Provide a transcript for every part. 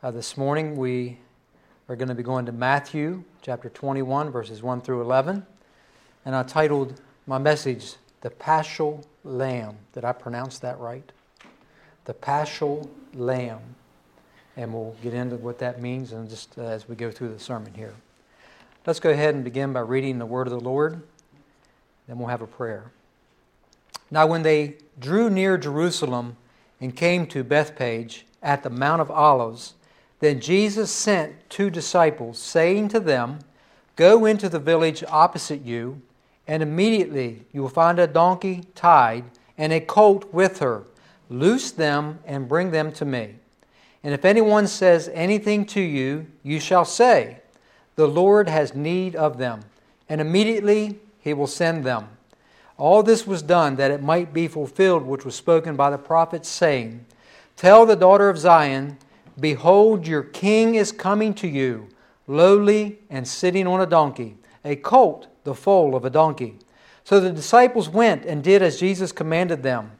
Uh, this morning we are going to be going to Matthew chapter 21, verses 1 through 11. And I titled my message, The Paschal Lamb. Did I pronounce that right? The Paschal Lamb. And we'll get into what that means and just uh, as we go through the sermon here. Let's go ahead and begin by reading the word of the Lord. Then we'll have a prayer. Now, when they drew near Jerusalem and came to Bethphage at the Mount of Olives, then Jesus sent two disciples, saying to them, Go into the village opposite you, and immediately you will find a donkey tied and a colt with her. Loose them and bring them to me. And if anyone says anything to you, you shall say, The Lord has need of them, and immediately he will send them. All this was done that it might be fulfilled which was spoken by the prophet, saying, Tell the daughter of Zion, Behold, your king is coming to you, lowly and sitting on a donkey, a colt, the foal of a donkey. So the disciples went and did as Jesus commanded them.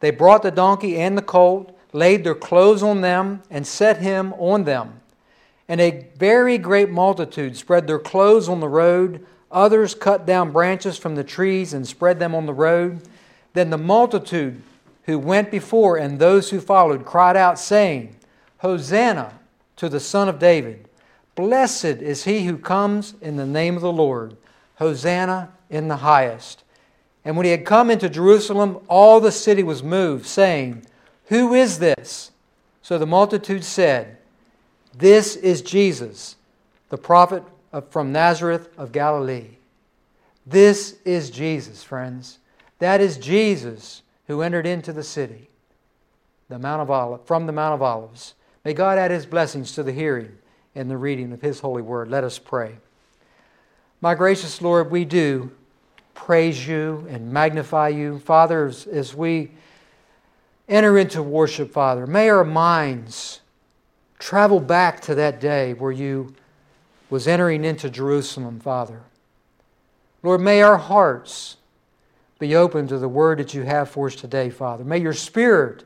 They brought the donkey and the colt, laid their clothes on them, and set him on them. And a very great multitude spread their clothes on the road. Others cut down branches from the trees and spread them on the road. Then the multitude who went before and those who followed cried out, saying, Hosanna to the Son of David. Blessed is he who comes in the name of the Lord. Hosanna in the highest. And when he had come into Jerusalem, all the city was moved, saying, Who is this? So the multitude said, This is Jesus, the prophet from Nazareth of Galilee. This is Jesus, friends. That is Jesus who entered into the city, the Mount of Olives, from the Mount of Olives. May God add his blessings to the hearing and the reading of his holy word. Let us pray. My gracious Lord, we do praise you and magnify you. Father, as, we enter into worship, Father, may our minds travel back to that day where you was entering into Jerusalem, Father. Lord, may our hearts be open to the word that you have for us today, Father. May your spirit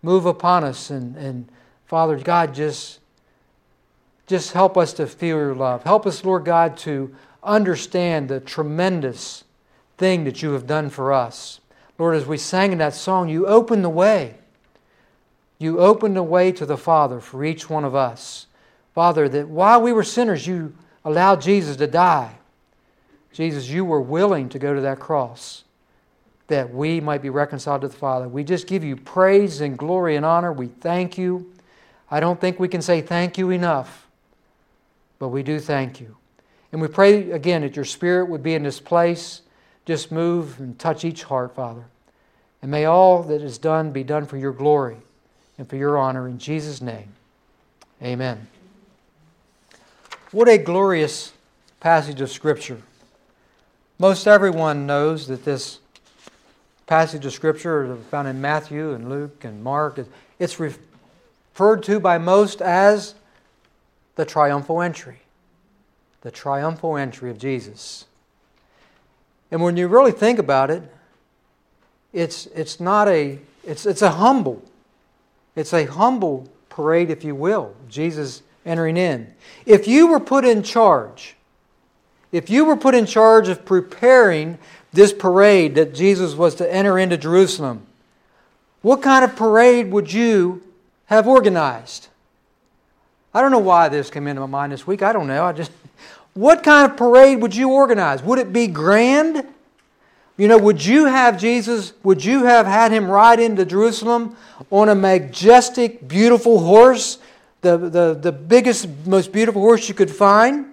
move upon us and, and Father God, just, just help us to feel your love. Help us, Lord God, to understand the tremendous thing that you have done for us. Lord, as we sang in that song, you opened the way. You opened the way to the Father for each one of us. Father, that while we were sinners, you allowed Jesus to die. Jesus, you were willing to go to that cross that we might be reconciled to the Father. We just give you praise and glory and honor. We thank you. I don't think we can say thank you enough, but we do thank you. And we pray again that your Spirit would be in this place. Just move and touch each heart, Father. And may all that is done be done for your glory and for your honor. In Jesus' name, amen. What a glorious passage of Scripture. Most everyone knows that this passage of Scripture found in Matthew and Luke and Mark. It's referred to by most as the triumphal entry. The triumphal entry of Jesus. And when you really think about it, it's, it's not a, it's, it's a humble, it's a humble parade, if you will, Jesus entering in. If you were put in charge, if you were put in charge of preparing this parade that Jesus was to enter into Jerusalem, what kind of parade would you have organized. I don't know why this came into my mind this week. I don't know. I just what kind of parade would you organize? Would it be grand? You know, would you have Jesus, would you have had him ride into Jerusalem on a majestic, beautiful horse, the, the, the biggest, most beautiful horse you could find,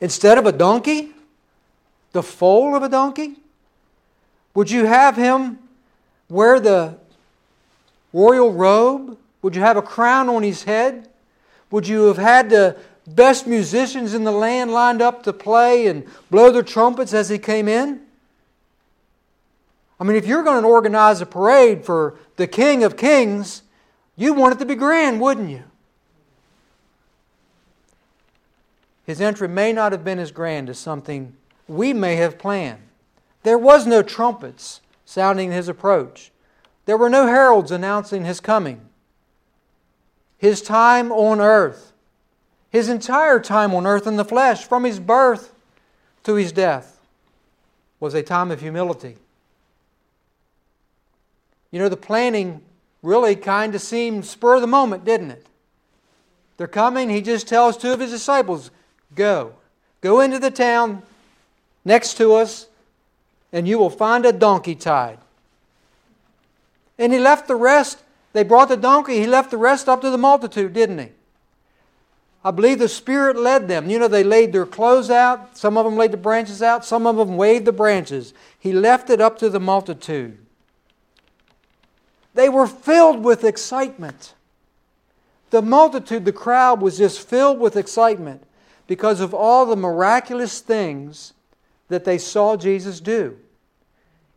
instead of a donkey? The foal of a donkey? Would you have him wear the royal robe? Would you have a crown on his head? Would you have had the best musicians in the land lined up to play and blow their trumpets as he came in? I mean, if you're going to organize a parade for the King of Kings, you want it to be grand, wouldn't you? His entry may not have been as grand as something we may have planned. There was no trumpets sounding his approach. There were no heralds announcing his coming. His time on earth, his entire time on earth in the flesh, from his birth to his death, was a time of humility. You know, the planning really kind of seemed spur of the moment, didn't it? They're coming. He just tells two of his disciples, Go. Go into the town next to us, and you will find a donkey tied. And he left the rest. They brought the donkey. He left the rest up to the multitude, didn't he? I believe the Spirit led them. You know, they laid their clothes out. Some of them laid the branches out. Some of them waved the branches. He left it up to the multitude. They were filled with excitement. The multitude, the crowd, was just filled with excitement because of all the miraculous things that they saw Jesus do.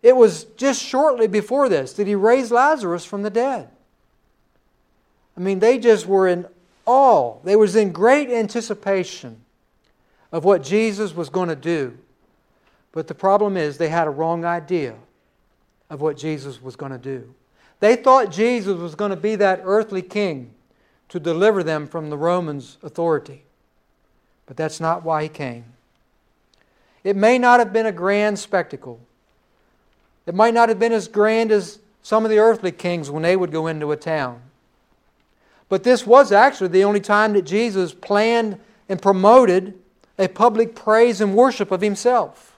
It was just shortly before this that he raised Lazarus from the dead. I mean, they just were in awe. They was in great anticipation of what Jesus was going to do. But the problem is they had a wrong idea of what Jesus was going to do. They thought Jesus was going to be that earthly king to deliver them from the Romans' authority. But that's not why he came. It may not have been a grand spectacle. It might not have been as grand as some of the earthly kings when they would go into a town. But this was actually the only time that Jesus planned and promoted a public praise and worship of himself.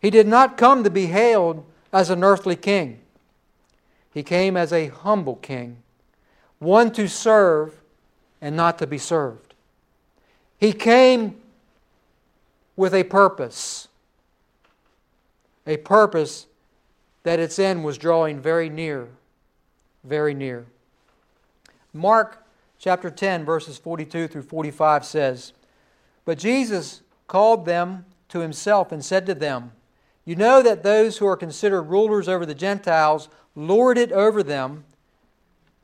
He did not come to be hailed as an earthly king. He came as a humble king, one to serve and not to be served. He came with a purpose, a purpose that its end was drawing very near, very near. Mark chapter 10, verses 42 through 45 says, But Jesus called them to himself and said to them, You know that those who are considered rulers over the Gentiles lord it over them,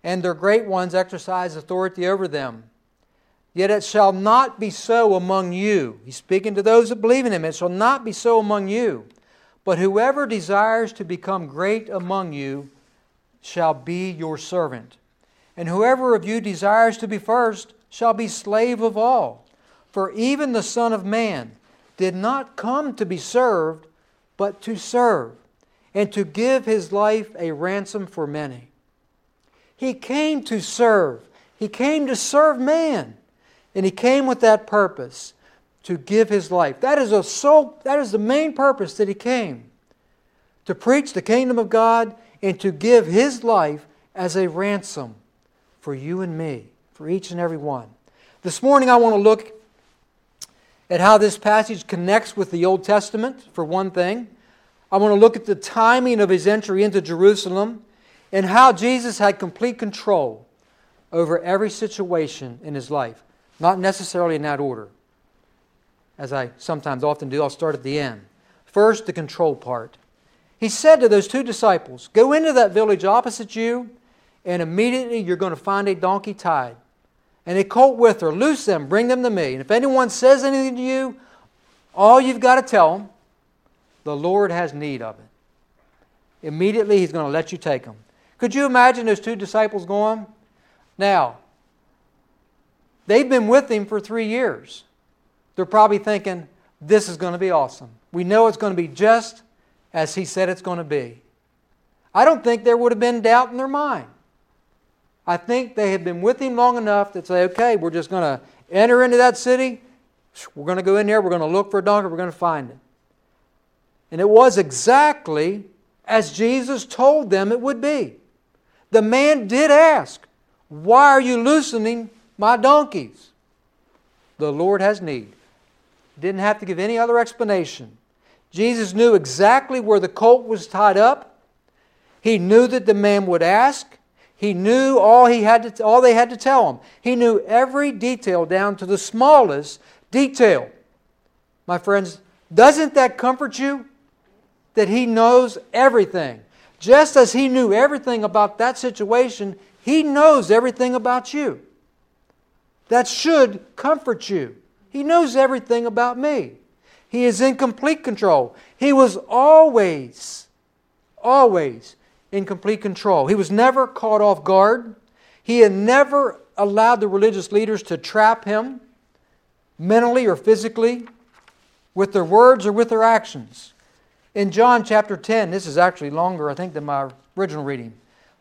and their great ones exercise authority over them. Yet it shall not be so among you. He's speaking to those that believe in him. It shall not be so among you. But whoever desires to become great among you shall be your servant. And whoever of you desires to be first shall be slave of all. For even the Son of Man did not come to be served, but to serve and to give his life a ransom for many. He came to serve. He came to serve man. And he came with that purpose to give his life. That is, a sole, that is the main purpose that he came to preach the kingdom of God and to give his life as a ransom for you and me, for each and every one. This morning I want to look at how this passage connects with the Old Testament, for one thing. I want to look at the timing of his entry into Jerusalem and how Jesus had complete control over every situation in his life. Not necessarily in that order. As I sometimes often do, I'll start at the end. First, the control part. He said to those two disciples, Go into that village opposite you, and immediately you're going to find a donkey tied, and a colt with her. Loose them, bring them to me. And if anyone says anything to you, all you've got to tell them the Lord has need of it. Immediately, He's going to let you take them. Could you imagine those two disciples going? Now, they've been with Him for three years. They're probably thinking, this is going to be awesome. We know it's going to be just as He said it's going to be. I don't think there would have been doubt in their mind. I think they had been with Him long enough to say, okay, we're just going to enter into that city. We're going to go in there. We're going to look for a donkey. We're going to find it. And it was exactly as Jesus told them it would be. The man did ask, Why are you loosening my donkeys? The Lord has need. Didn't have to give any other explanation. Jesus knew exactly where the colt was tied up. He knew that the man would ask. He knew all, he had to, all they had to tell him. He knew every detail down to the smallest detail. My friends, doesn't that comfort you? that He knows everything. Just as He knew everything about that situation, He knows everything about you. That should comfort you. He knows everything about me. He is in complete control. He was always, always in complete control. He was never caught off guard. He had never allowed the religious leaders to trap him mentally or physically with their words or with their actions. In John chapter 10, this is actually longer, I think, than my original reading,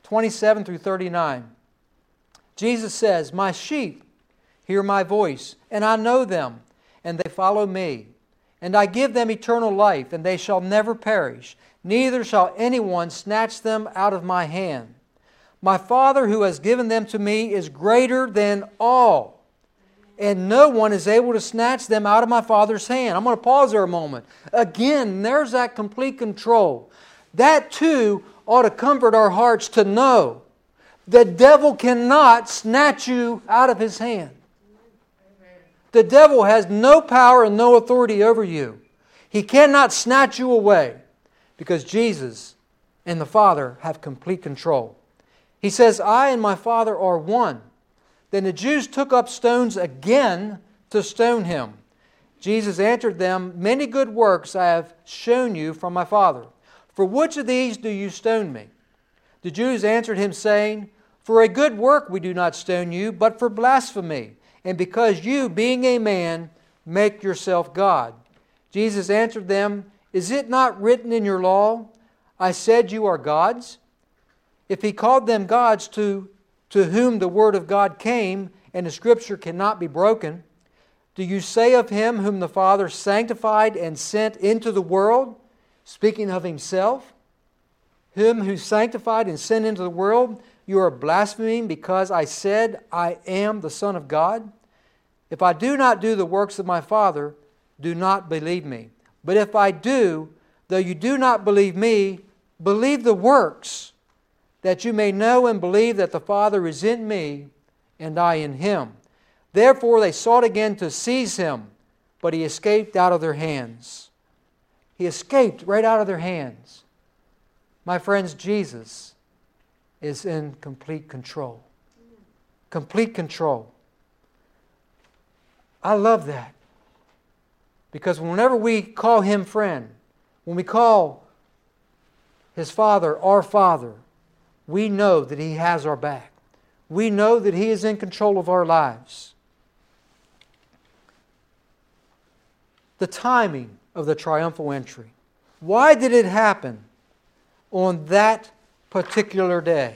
27 through 39. Jesus says, My sheep hear my voice, and I know them, and they follow me. And I give them eternal life, and they shall never perish, neither shall anyone snatch them out of my hand. My Father who has given them to me is greater than all, and no one is able to snatch them out of my Father's hand. I'm going to pause there a moment. Again, there's that complete control. That too ought to comfort our hearts to know the devil cannot snatch you out of his hand. The devil has no power and no authority over you. He cannot snatch you away because Jesus and the Father have complete control. He says, I and my Father are one. Then the Jews took up stones again to stone him. Jesus answered them, Many good works I have shown you from my Father. For which of these do you stone me? The Jews answered him, saying, For a good work we do not stone you, but for blasphemy, and because you, being a man, make yourself God. Jesus answered them, Is it not written in your law, I said you are gods? If he called them gods to, to whom the word of God came, and the scripture cannot be broken, do you say of him whom the Father sanctified and sent into the world, speaking of himself, him who sanctified and sent into the world, you are blaspheming because I said, I am the Son of God? If I do not do the works of my Father, do not believe me. But if I do, though you do not believe me, believe the works that you may know and believe that the Father is in me and I in him. Therefore they sought again to seize him, but he escaped out of their hands. He escaped right out of their hands. My friends, Jesus is in complete control. Complete control. I love that. Because whenever we call him friend, when we call his father our father, we know that He has our back. We know that He is in control of our lives. The timing of the triumphal entry. Why did it happen on that particular day?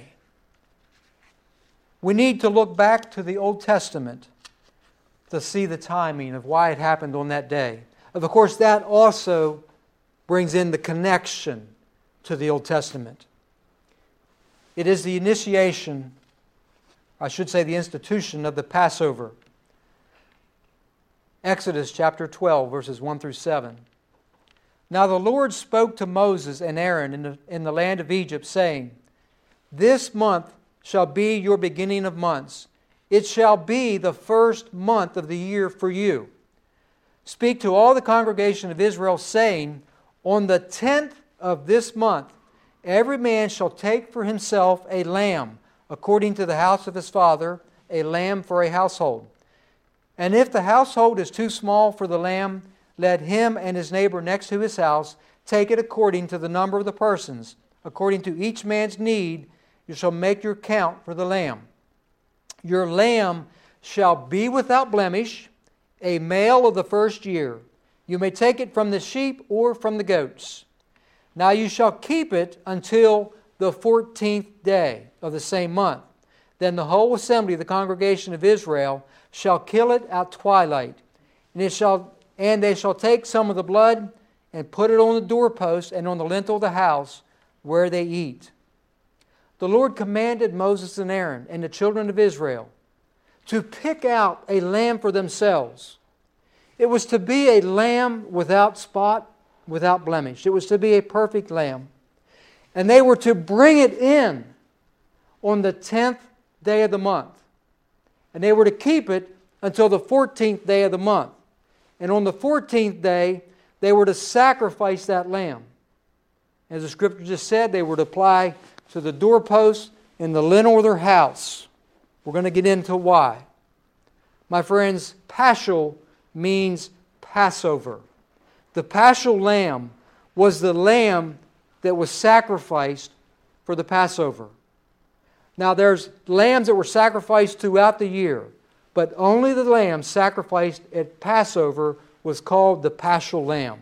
We need to look back to the Old Testament to see the timing of why it happened on that day. Of course, that also brings in the connection to the Old Testament. It is the initiation, I should say, the institution of the Passover. Exodus chapter 12, verses 1 through 7. Now the Lord spoke to Moses and Aaron in the, in the land of Egypt, saying, This month shall be your beginning of months. It shall be the first month of the year for you. Speak to all the congregation of Israel, saying, On the tenth of this month Every man shall take for himself a lamb, according to the house of his father, a lamb for a household. And if the household is too small for the lamb, let him and his neighbor next to his house take it according to the number of the persons. According to each man's need, you shall make your count for the lamb. Your lamb shall be without blemish, a male of the first year. You may take it from the sheep or from the goats. Now you shall keep it until the fourteenth day of the same month. Then the whole assembly of the congregation of Israel shall kill it at twilight, and it shall and they shall take some of the blood and put it on the doorpost and on the lintel of the house where they eat. The Lord commanded Moses and Aaron and the children of Israel to pick out a lamb for themselves. It was to be a lamb without spot without blemish. It was to be a perfect lamb. And they were to bring it in on the 10th day of the month. And they were to keep it until the 14th day of the month. And on the 14th day, they were to sacrifice that lamb. As the scripture just said, they were to apply to the doorpost in the lintel of their house. We're going to get into why. My friends, Paschal means Passover. The paschal lamb was the lamb that was sacrificed for the Passover. Now, there's lambs that were sacrificed throughout the year, but only the lamb sacrificed at Passover was called the paschal lamb.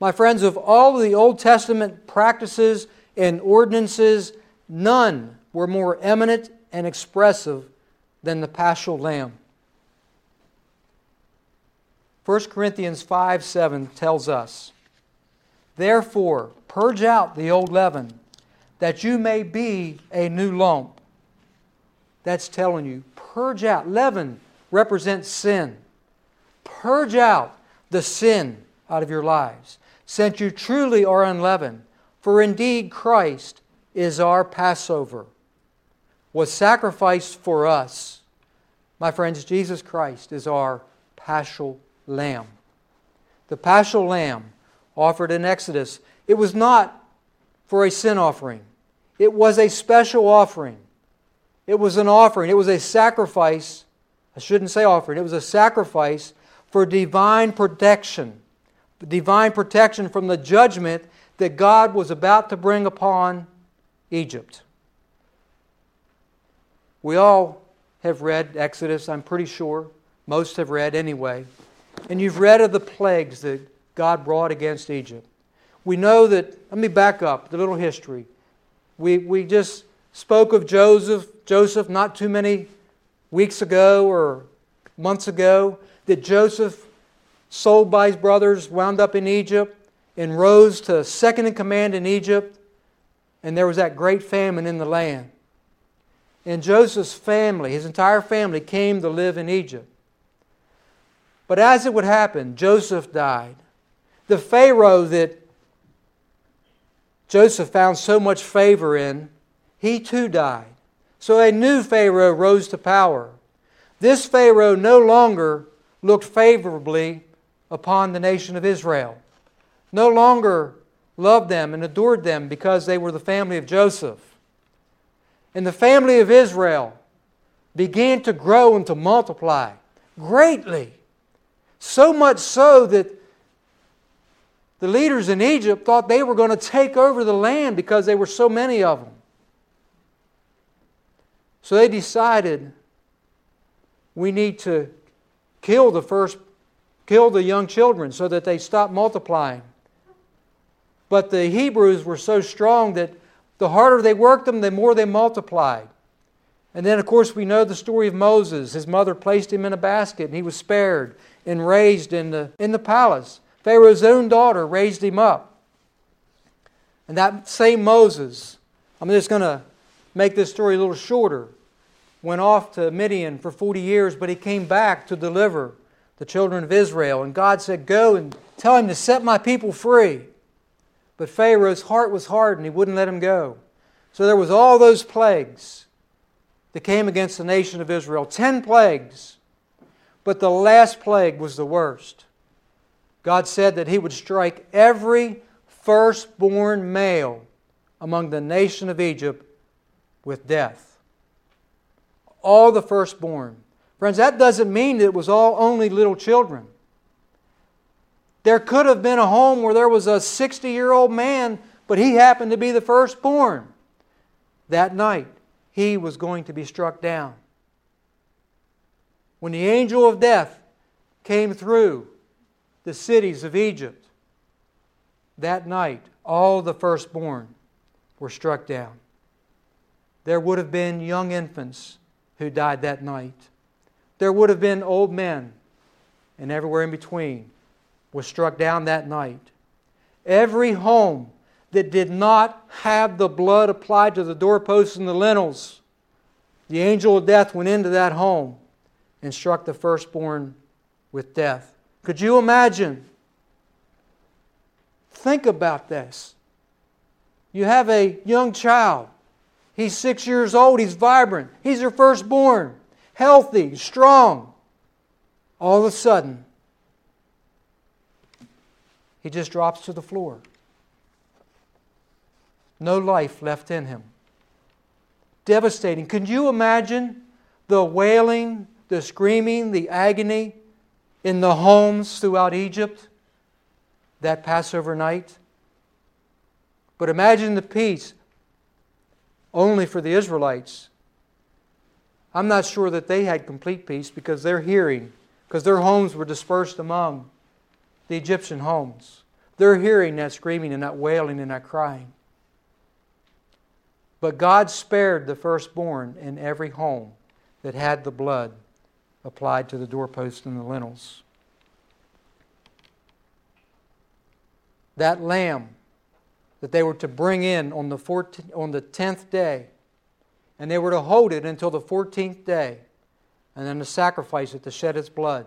My friends, of all of the Old Testament practices and ordinances, none were more eminent and expressive than the paschal lamb. 1 Corinthians 5 7 tells us, Therefore, purge out the old leaven, that you may be a new lump. That's telling you, purge out. Leaven represents sin. Purge out the sin out of your lives, since you truly are unleavened. For indeed, Christ is our Passover, was sacrificed for us. My friends, Jesus Christ is our paschal lamb. The paschal lamb offered in Exodus, it was not for a sin offering, it was a special offering. It was an offering, it was a sacrifice. I shouldn't say offering, it was a sacrifice for divine protection. Divine protection from the judgment that God was about to bring upon Egypt. We all have read Exodus, I'm pretty sure. Most have read anyway. And you've read of the plagues that God brought against Egypt. We know that, let me back up the little history. We, we just spoke of Joseph, Joseph not too many weeks ago or months ago, that Joseph, sold by his brothers, wound up in Egypt and rose to second in command in Egypt. And there was that great famine in the land. And Joseph's family, his entire family, came to live in Egypt. But as it would happen, Joseph died. The Pharaoh that Joseph found so much favor in, he too died. So a new Pharaoh rose to power. This Pharaoh no longer looked favorably upon the nation of Israel, no longer loved them and adored them because they were the family of Joseph. And the family of Israel began to grow and to multiply greatly. So much so that the leaders in Egypt thought they were going to take over the land because there were so many of them. So they decided we need to kill the first kill the young children so that they stop multiplying. But the Hebrews were so strong that the harder they worked them, the more they multiplied. And then, of course, we know the story of Moses. His mother placed him in a basket and he was spared and raised in the, in the palace. Pharaoh's own daughter raised him up. And that same Moses, I'm just going to make this story a little shorter, went off to Midian for 40 years, but he came back to deliver the children of Israel. And God said, Go and tell him to set my people free. But Pharaoh's heart was hardened, he wouldn't let him go. So there was all those plagues that came against the nation of Israel. Ten plagues. But the last plague was the worst. God said that He would strike every firstborn male among the nation of Egypt with death. All the firstborn. Friends, that doesn't mean that it was all only little children. There could have been a home where there was a 60 year old man, but he happened to be the firstborn. That night, he was going to be struck down. When the angel of death came through the cities of Egypt, that night all the firstborn were struck down. There would have been young infants who died that night. There would have been old men, and everywhere in between was struck down that night. Every home that did not have the blood applied to the doorposts and the lintels, the angel of death went into that home and struck the firstborn with death. Could you imagine? Think about this. You have a young child. He's six years old. He's vibrant. He's your firstborn, healthy, strong. All of a sudden, he just drops to the floor. No life left in him. Devastating. Can you imagine the wailing, the screaming, the agony in the homes throughout Egypt that Passover night? But imagine the peace. Only for the Israelites. I'm not sure that they had complete peace because they're hearing, because their homes were dispersed among the Egyptian homes. They're hearing that screaming and that wailing and that crying. But God spared the firstborn in every home that had the blood applied to the doorposts and the lintels. That lamb that they were to bring in on the, 14th, on the 10th day, and they were to hold it until the 14th day, and then to sacrifice it to shed its blood.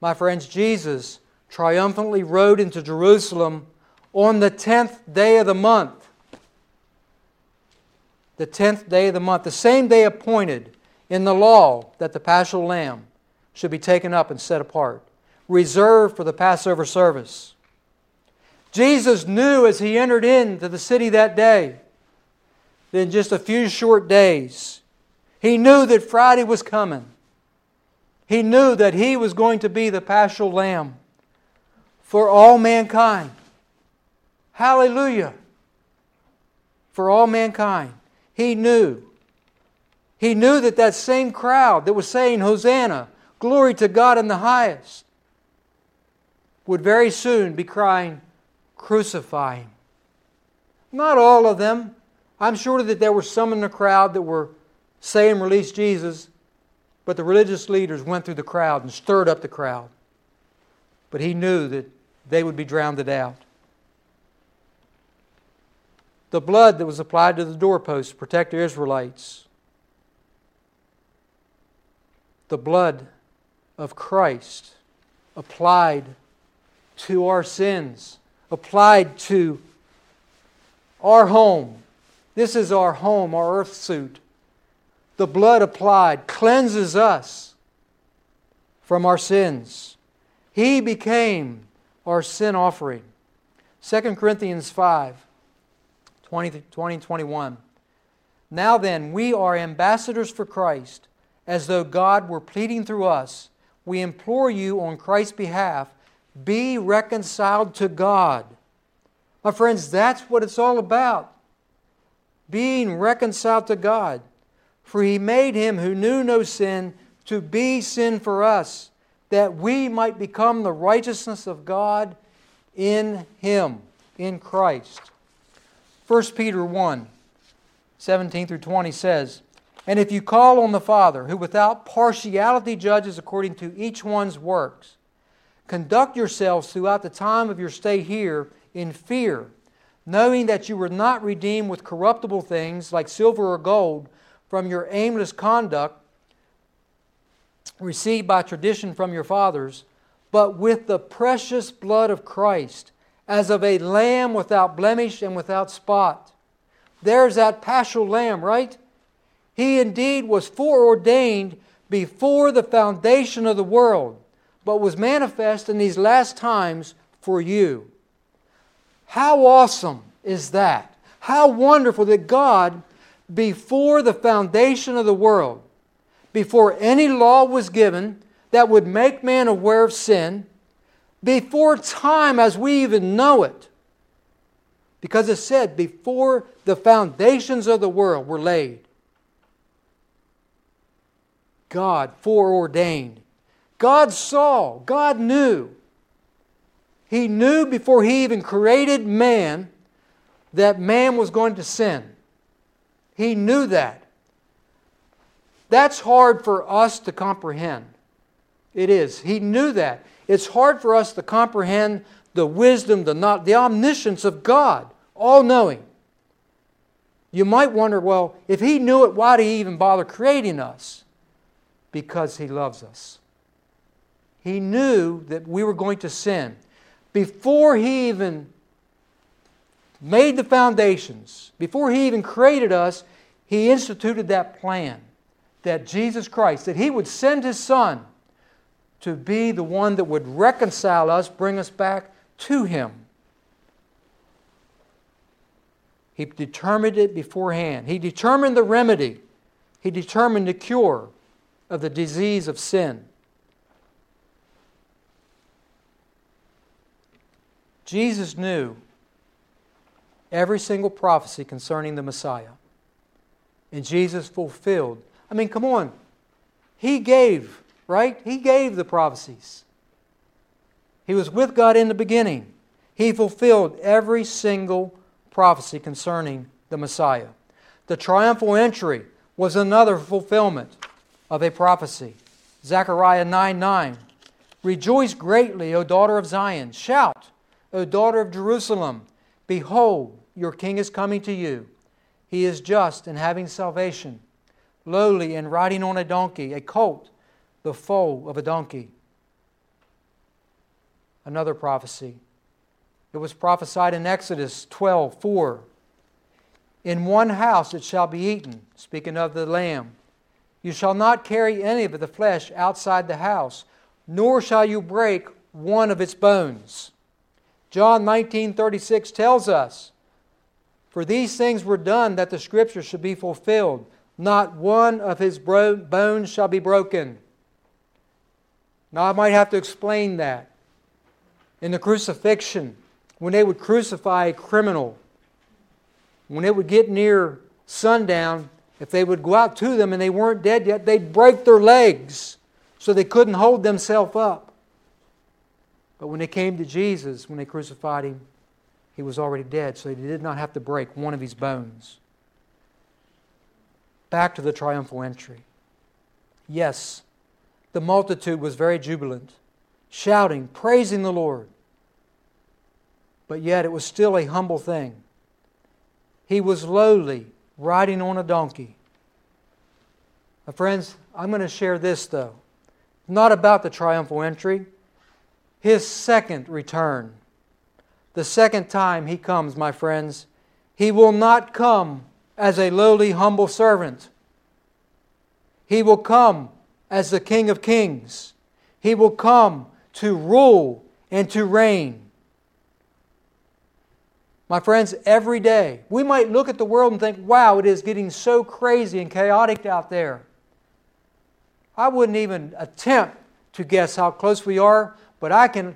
My friends, Jesus triumphantly rode into Jerusalem on the 10th day of the month. The 10th day of the month, the same day appointed in the law that the paschal lamb should be taken up and set apart, reserved for the Passover service. Jesus knew as he entered into the city that day that in just a few short days, he knew that Friday was coming. He knew that he was going to be the paschal lamb for all mankind. Hallelujah. For all mankind. He knew. He knew that that same crowd that was saying, Hosanna, glory to God in the highest, would very soon be crying, Crucify him. Not all of them. I'm sure that there were some in the crowd that were saying, Release Jesus, but the religious leaders went through the crowd and stirred up the crowd. But he knew that they would be drowned out. The blood that was applied to the doorposts to protect the Israelites. The blood of Christ applied to our sins, applied to our home. This is our home, our earth suit. The blood applied cleanses us from our sins. He became our sin offering. 2 Corinthians 5 20, 20 21. Now then, we are ambassadors for Christ, as though God were pleading through us. We implore you on Christ's behalf, be reconciled to God. My friends, that's what it's all about. Being reconciled to God. For he made him who knew no sin to be sin for us that we might become the righteousness of God in Him, in Christ. 1 Peter 1 17 through 20 says, And if you call on the Father, who without partiality judges according to each one's works, conduct yourselves throughout the time of your stay here in fear, knowing that you were not redeemed with corruptible things like silver or gold from your aimless conduct received by tradition from your fathers, but with the precious blood of Christ, as of a lamb without blemish and without spot. There's that paschal lamb, right? He indeed was foreordained before the foundation of the world, but was manifest in these last times for you. How awesome is that? How wonderful that God, before the foundation of the world, before any law was given that would make man aware of sin, before time as we even know it. Because it said, before the foundations of the world were laid, God foreordained. God saw, God knew. He knew before He even created man that man was going to sin. He knew that. That's hard for us to comprehend. It is. He knew that. It's hard for us to comprehend the wisdom, the, not, the omniscience of God, all knowing. You might wonder, well, if He knew it, why did He even bother creating us? Because He loves us. He knew that we were going to sin. Before He even made the foundations, before He even created us, He instituted that plan that Jesus Christ, that He would send His Son to be the one that would reconcile us, bring us back to Him. He determined it beforehand. He determined the remedy. He determined the cure of the disease of sin. Jesus knew every single prophecy concerning the Messiah. And Jesus fulfilled. I mean, come on. He gave, right? He gave the prophecies. He was with God in the beginning. He fulfilled every single prophecy concerning the Messiah. The triumphal entry was another fulfillment of a prophecy. Zechariah 9 9. Rejoice greatly, O daughter of Zion. Shout, O daughter of Jerusalem. Behold, your king is coming to you. He is just and having salvation, lowly and riding on a donkey, a colt, the foal of a donkey. Another prophecy. It was prophesied in Exodus 12 4. In one house it shall be eaten, speaking of the lamb. You shall not carry any of the flesh outside the house, nor shall you break one of its bones. John 19:36 tells us, "For these things were done that the scripture should be fulfilled. Not one of his bones shall be broken." Now I might have to explain that. In the crucifixion, when they would crucify a criminal, when it would get near sundown, if they would go out to them and they weren't dead yet, they'd break their legs so they couldn't hold themselves up. But when they came to Jesus, when they crucified him, he was already dead, so they did not have to break one of his bones. Back to the triumphal entry. Yes, the multitude was very jubilant, shouting, praising the Lord. But yet it was still a humble thing. He was lowly, riding on a donkey. Friends, I'm going to share this though. Not about the triumphal entry, his second return. The second time he comes, my friends, he will not come as a lowly, humble servant. He will come as the King of Kings. He will come to rule and to reign. My friends, every day, we might look at the world and think, wow, it is getting so crazy and chaotic out there. I wouldn't even attempt to guess how close we are, but I can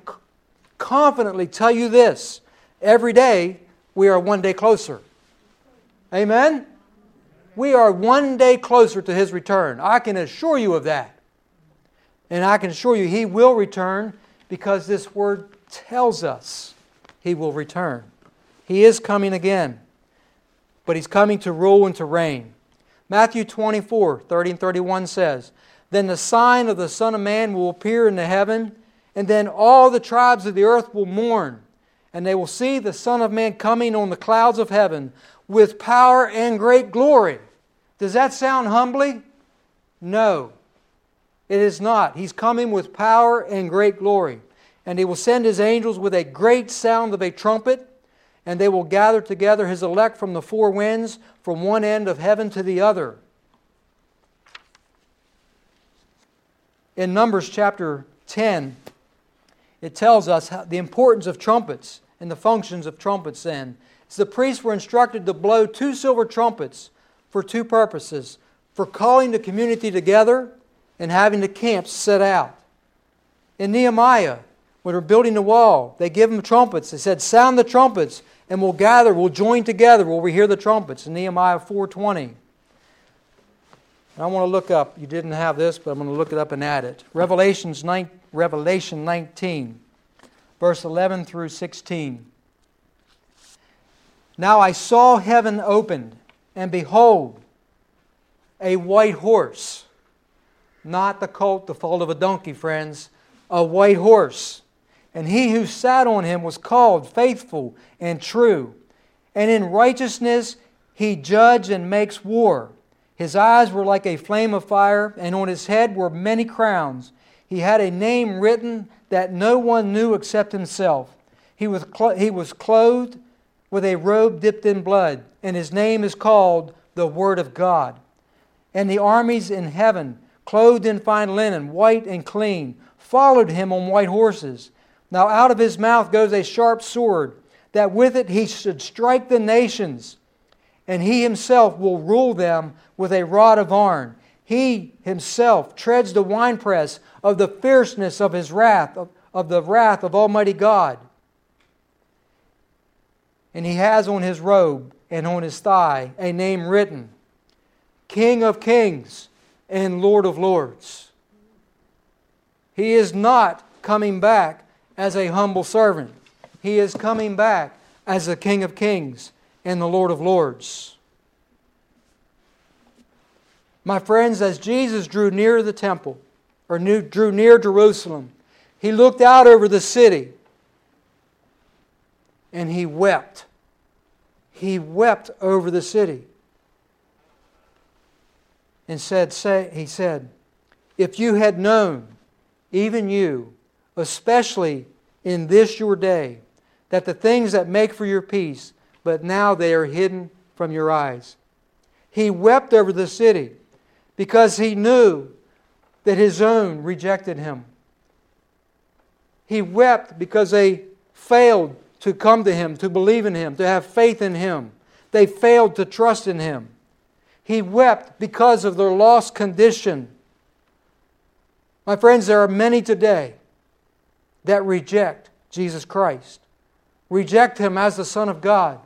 confidently tell you this every day, we are one day closer. Amen? We are one day closer to His return. I can assure you of that. And I can assure you He will return because this word tells us He will return. He is coming again, but he's coming to rule and to reign. Matthew 24, 30 and 31 says, Then the sign of the Son of Man will appear in the heaven, and then all the tribes of the earth will mourn, and they will see the Son of Man coming on the clouds of heaven with power and great glory. Does that sound humbly? No, it is not. He's coming with power and great glory. And he will send his angels with a great sound of a trumpet and they will gather together his elect from the four winds, from one end of heaven to the other. In Numbers chapter 10, it tells us how, the importance of trumpets and the functions of trumpets then. So the priests were instructed to blow two silver trumpets for two purposes for calling the community together and having the camps set out. In Nehemiah, when they're building the wall, they give them trumpets. They said, Sound the trumpets and we'll gather, we'll join together where we hear the trumpets in Nehemiah 4:20. I want to look up, you didn't have this, but I'm going to look it up and add it. Revelations 9, Revelation 19, verse 11 through 16. Now I saw heaven opened, and behold, a white horse. Not the colt, the foal of a donkey, friends. A white horse. And he who sat on him was called faithful and true. And in righteousness he judged and makes war. His eyes were like a flame of fire, and on his head were many crowns. He had a name written that no one knew except himself. He was, cl- he was clothed with a robe dipped in blood, and his name is called the Word of God. And the armies in heaven, clothed in fine linen, white and clean, followed him on white horses. Now out of his mouth goes a sharp sword, that with it he should strike the nations, and he himself will rule them with a rod of iron. He himself treads the winepress of the fierceness of his wrath, of, of the wrath of Almighty God. And he has on his robe and on his thigh a name written King of kings and Lord of lords. He is not coming back as a humble servant. He is coming back as the King of kings and the Lord of lords. My friends, as Jesus drew near the temple, or drew near Jerusalem, he looked out over the city and he wept. He wept over the city and said, say, He said, If you had known, even you, especially in this your day, that the things that make for your peace, but now they are hidden from your eyes. He wept over the city because he knew that his own rejected him. He wept because they failed to come to him, to believe in him, to have faith in him. They failed to trust in him. He wept because of their lost condition. My friends, there are many today that reject Jesus Christ, reject him as the Son of God,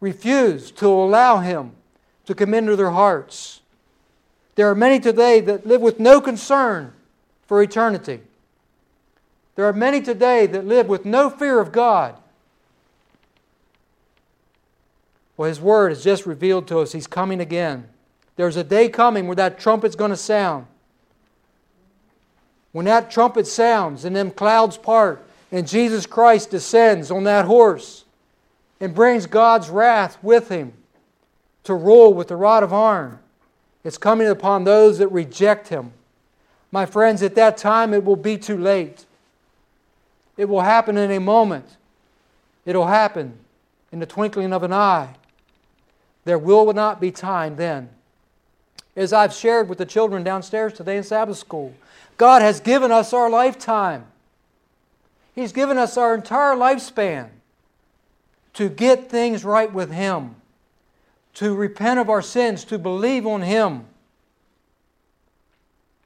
refuse to allow him to come into their hearts. There are many today that live with no concern for eternity. There are many today that live with no fear of God. Well, His Word has just revealed to us He's coming again. There's a day coming where that trumpet's going to sound. When that trumpet sounds and them clouds part and Jesus Christ descends on that horse and brings God's wrath with him to rule with the rod of iron, it's coming upon those that reject him. My friends, at that time it will be too late. It will happen in a moment. It'll happen in the twinkling of an eye. There will not be time then. As I've shared with the children downstairs today in Sabbath school, God has given us our lifetime. He's given us our entire lifespan to get things right with Him, to repent of our sins, to believe on Him.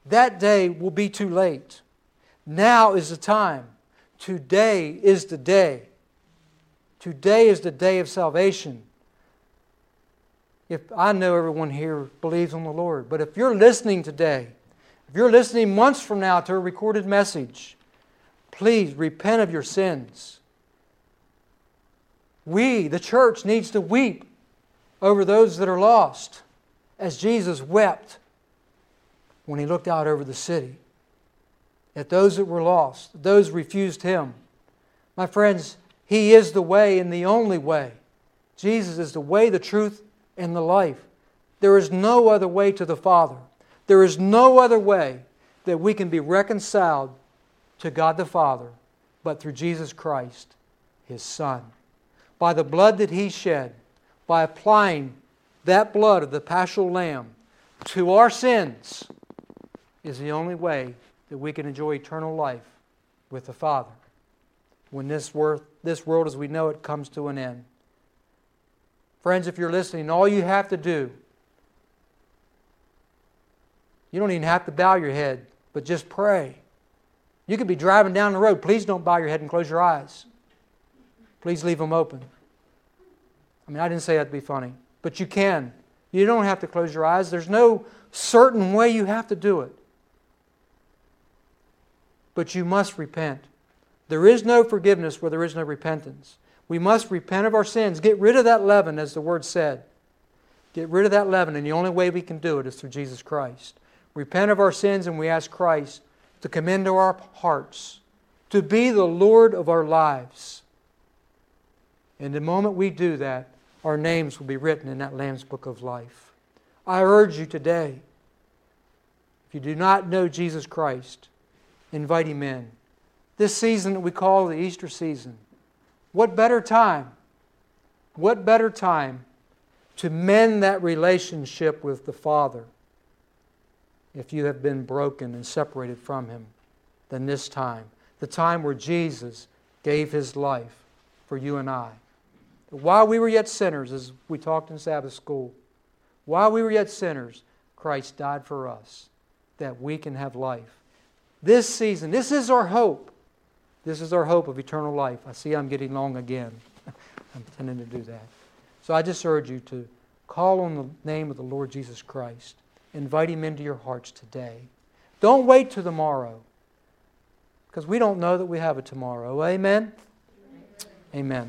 That day will be too late. Now is the time. Today is the day. Today is the day of salvation. If I know everyone here believes on the Lord, but if you're listening today, if you're listening months from now to a recorded message, please repent of your sins. We, the church, needs to weep over those that are lost, as Jesus wept when he looked out over the city at those that were lost, those refused him. My friends, he is the way and the only way. Jesus is the way, the truth, and the life. There is no other way to the Father. There is no other way that we can be reconciled to God the Father but through Jesus Christ, His Son. By the blood that He shed, by applying that blood of the Paschal Lamb to our sins, is the only way that we can enjoy eternal life with the Father when this, this world as we know it comes to an end. Friends, if you're listening, all you have to do, you don't even have to bow your head, but just pray. You could be driving down the road. Please don't bow your head and close your eyes. Please leave them open. I mean, I didn't say that to be funny, but you can. You don't have to close your eyes. There's no certain way you have to do it but you must repent. There is no forgiveness where there is no repentance. We must repent of our sins. Get rid of that leaven, as the word said. Get rid of that leaven, and the only way we can do it is through Jesus Christ. Repent of our sins, and we ask Christ to come into our hearts, to be the Lord of our lives. And the moment we do that, our names will be written in that Lamb's Book of Life. I urge you today, if you do not know Jesus Christ, invite him in. This season that we call the Easter season, what better time? What better time to mend that relationship with the Father if you have been broken and separated from Him than this time? The time where Jesus gave His life for you and I. While we were yet sinners, as we talked in Sabbath school, while we were yet sinners, Christ died for us that we can have life this season. This is our hope. This is our hope of eternal life. I see I'm getting long again. I'm intending to do that. So I just urge you to call on the name of the Lord Jesus Christ. Invite Him into your hearts today. Don't wait till tomorrow because we don't know that we have a tomorrow. Amen? Amen.